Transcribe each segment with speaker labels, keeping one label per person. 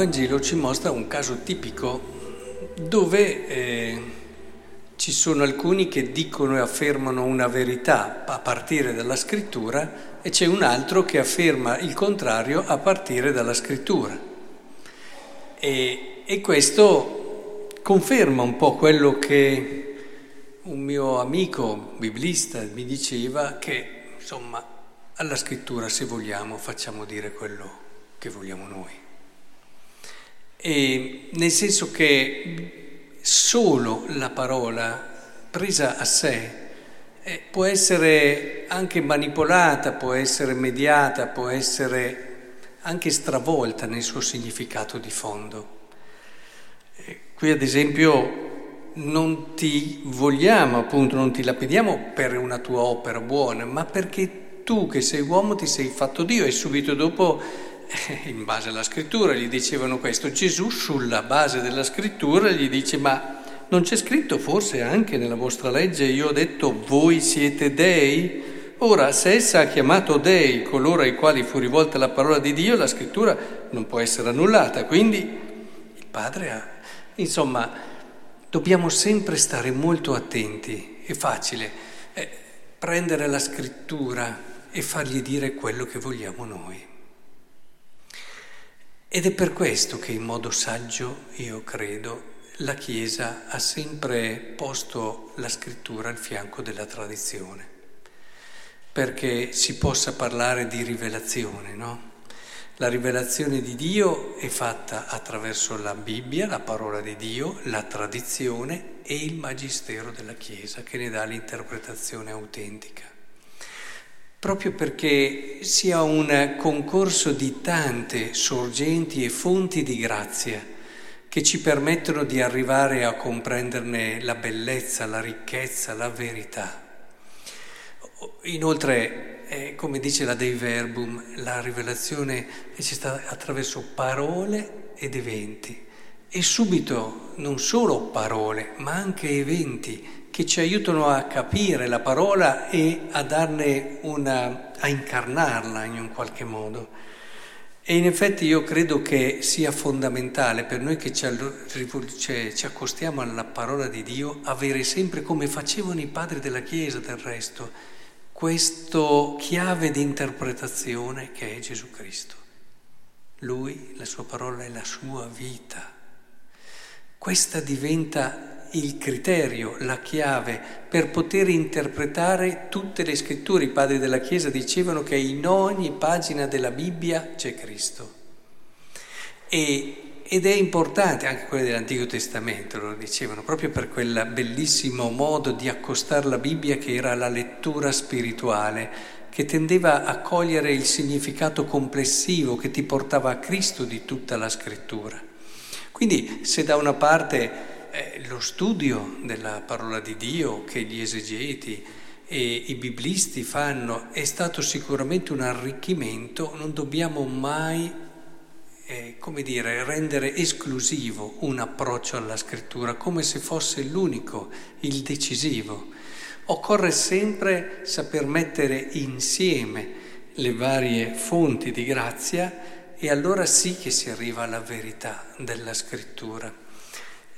Speaker 1: Vangelo ci mostra un caso tipico dove eh, ci sono alcuni che dicono e affermano una verità a partire dalla scrittura e c'è un altro che afferma il contrario a partire dalla scrittura. E, e questo conferma un po' quello che un mio amico biblista mi diceva che insomma alla scrittura se vogliamo facciamo dire quello che vogliamo noi. E nel senso che solo la parola presa a sé eh, può essere anche manipolata, può essere mediata, può essere anche stravolta nel suo significato di fondo. Eh, qui ad esempio non ti vogliamo, appunto, non ti lapidiamo per una tua opera buona, ma perché tu che sei uomo ti sei fatto Dio e subito dopo in base alla scrittura gli dicevano questo. Gesù sulla base della scrittura gli dice ma non c'è scritto forse anche nella vostra legge io ho detto voi siete dei? Ora, se essa ha chiamato dei coloro ai quali fu rivolta la parola di Dio, la scrittura non può essere annullata. Quindi il Padre ha... Insomma, dobbiamo sempre stare molto attenti. È facile eh, prendere la scrittura e fargli dire quello che vogliamo noi. Ed è per questo che in modo saggio, io credo, la Chiesa ha sempre posto la scrittura al fianco della tradizione, perché si possa parlare di rivelazione, no? La rivelazione di Dio è fatta attraverso la Bibbia, la parola di Dio, la tradizione e il magistero della Chiesa che ne dà l'interpretazione autentica proprio perché sia un concorso di tante sorgenti e fonti di grazia che ci permettono di arrivare a comprenderne la bellezza, la ricchezza, la verità. Inoltre, eh, come dice la Dei Verbum, la rivelazione ci sta attraverso parole ed eventi. E subito non solo parole, ma anche eventi che ci aiutano a capire la parola e a darne una, a incarnarla in un qualche modo. E in effetti io credo che sia fondamentale per noi che ci, cioè, ci accostiamo alla parola di Dio avere sempre, come facevano i padri della Chiesa del resto, questo chiave di interpretazione che è Gesù Cristo. Lui, la sua parola è la sua vita. Questa diventa il criterio, la chiave per poter interpretare tutte le scritture. I padri della Chiesa dicevano che in ogni pagina della Bibbia c'è Cristo. E, ed è importante, anche quelle dell'Antico Testamento lo dicevano, proprio per quel bellissimo modo di accostare la Bibbia che era la lettura spirituale, che tendeva a cogliere il significato complessivo che ti portava a Cristo di tutta la scrittura. Quindi se da una parte eh, lo studio della parola di Dio che gli esegeti e i biblisti fanno è stato sicuramente un arricchimento, non dobbiamo mai, eh, come dire, rendere esclusivo un approccio alla scrittura come se fosse l'unico, il decisivo. Occorre sempre saper mettere insieme le varie fonti di grazia e allora sì che si arriva alla verità della scrittura.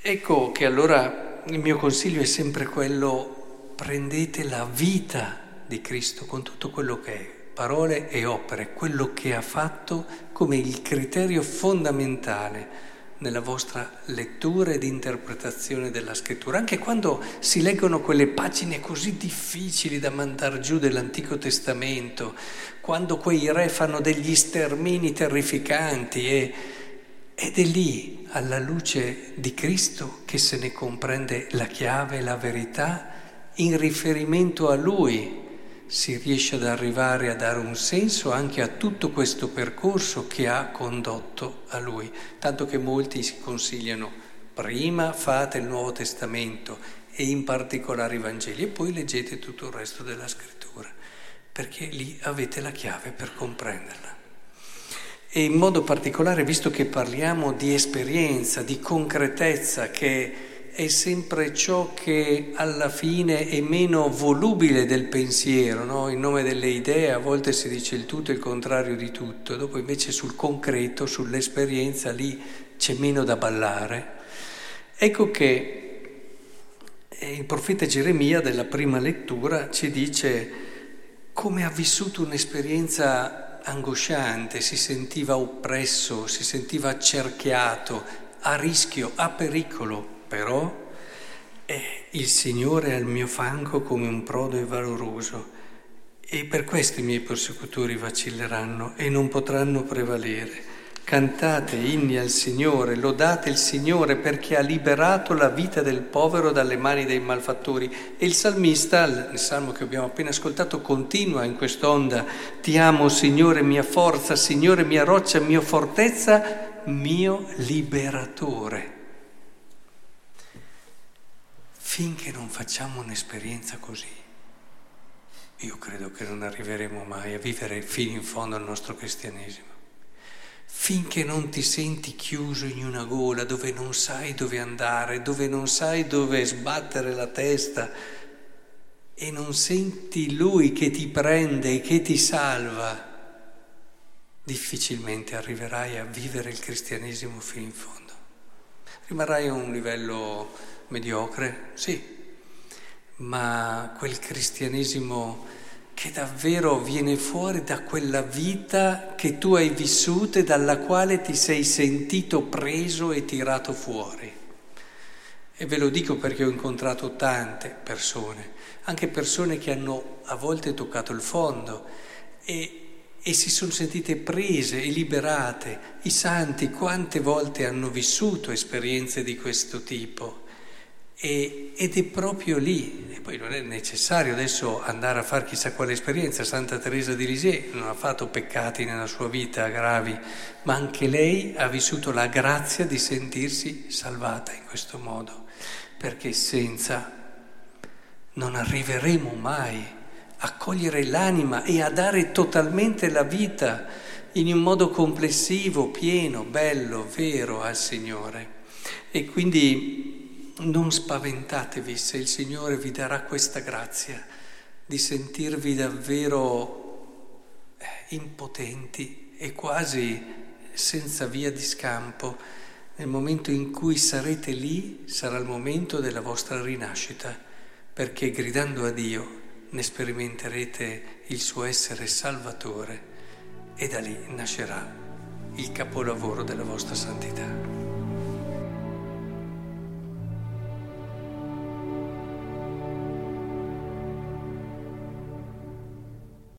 Speaker 1: Ecco che allora il mio consiglio è sempre quello, prendete la vita di Cristo con tutto quello che è, parole e opere, quello che ha fatto come il criterio fondamentale nella vostra lettura ed interpretazione della scrittura, anche quando si leggono quelle pagine così difficili da mandare giù dell'Antico Testamento, quando quei re fanno degli stermini terrificanti e ed è lì, alla luce di Cristo, che se ne comprende la chiave, la verità, in riferimento a Lui si riesce ad arrivare a dare un senso anche a tutto questo percorso che ha condotto a Lui. Tanto che molti si consigliano, prima fate il Nuovo Testamento e in particolare i Vangeli e poi leggete tutto il resto della scrittura, perché lì avete la chiave per comprenderla. E in modo particolare, visto che parliamo di esperienza, di concretezza che è sempre ciò che alla fine è meno volubile del pensiero, no? in nome delle idee a volte si dice il tutto e il contrario di tutto, dopo invece sul concreto, sull'esperienza, lì c'è meno da ballare. Ecco che eh, il profeta Geremia della prima lettura ci dice come ha vissuto un'esperienza angosciante, si sentiva oppresso, si sentiva accerchiato, a rischio, a pericolo però eh, il Signore è al mio fanco come un prodo valoroso e per questo i miei persecutori vacilleranno e non potranno prevalere. Cantate inni al Signore, lodate il Signore perché ha liberato la vita del povero dalle mani dei malfattori. E il salmista, nel salmo che abbiamo appena ascoltato, continua in quest'onda. Ti amo Signore mia forza, Signore mia roccia, mia fortezza, mio liberatore. Finché non facciamo un'esperienza così, io credo che non arriveremo mai a vivere fino in fondo il nostro cristianesimo. Finché non ti senti chiuso in una gola dove non sai dove andare, dove non sai dove sbattere la testa e non senti Lui che ti prende e che ti salva, difficilmente arriverai a vivere il cristianesimo fino in fondo. Rimarrai a un livello mediocre, sì, ma quel cristianesimo che davvero viene fuori da quella vita che tu hai vissuto e dalla quale ti sei sentito preso e tirato fuori. E ve lo dico perché ho incontrato tante persone, anche persone che hanno a volte toccato il fondo e e si sono sentite prese e liberate. I santi quante volte hanno vissuto esperienze di questo tipo. E, ed è proprio lì, e poi non è necessario adesso andare a fare chissà quale esperienza, Santa Teresa di Lisieux non ha fatto peccati nella sua vita gravi, ma anche lei ha vissuto la grazia di sentirsi salvata in questo modo, perché senza non arriveremo mai a cogliere l'anima e a dare totalmente la vita in un modo complessivo, pieno, bello, vero al Signore. E quindi non spaventatevi se il Signore vi darà questa grazia di sentirvi davvero eh, impotenti e quasi senza via di scampo. Nel momento in cui sarete lì sarà il momento della vostra rinascita, perché gridando a Dio ne sperimenterete il suo essere salvatore e da lì nascerà il capolavoro della vostra santità.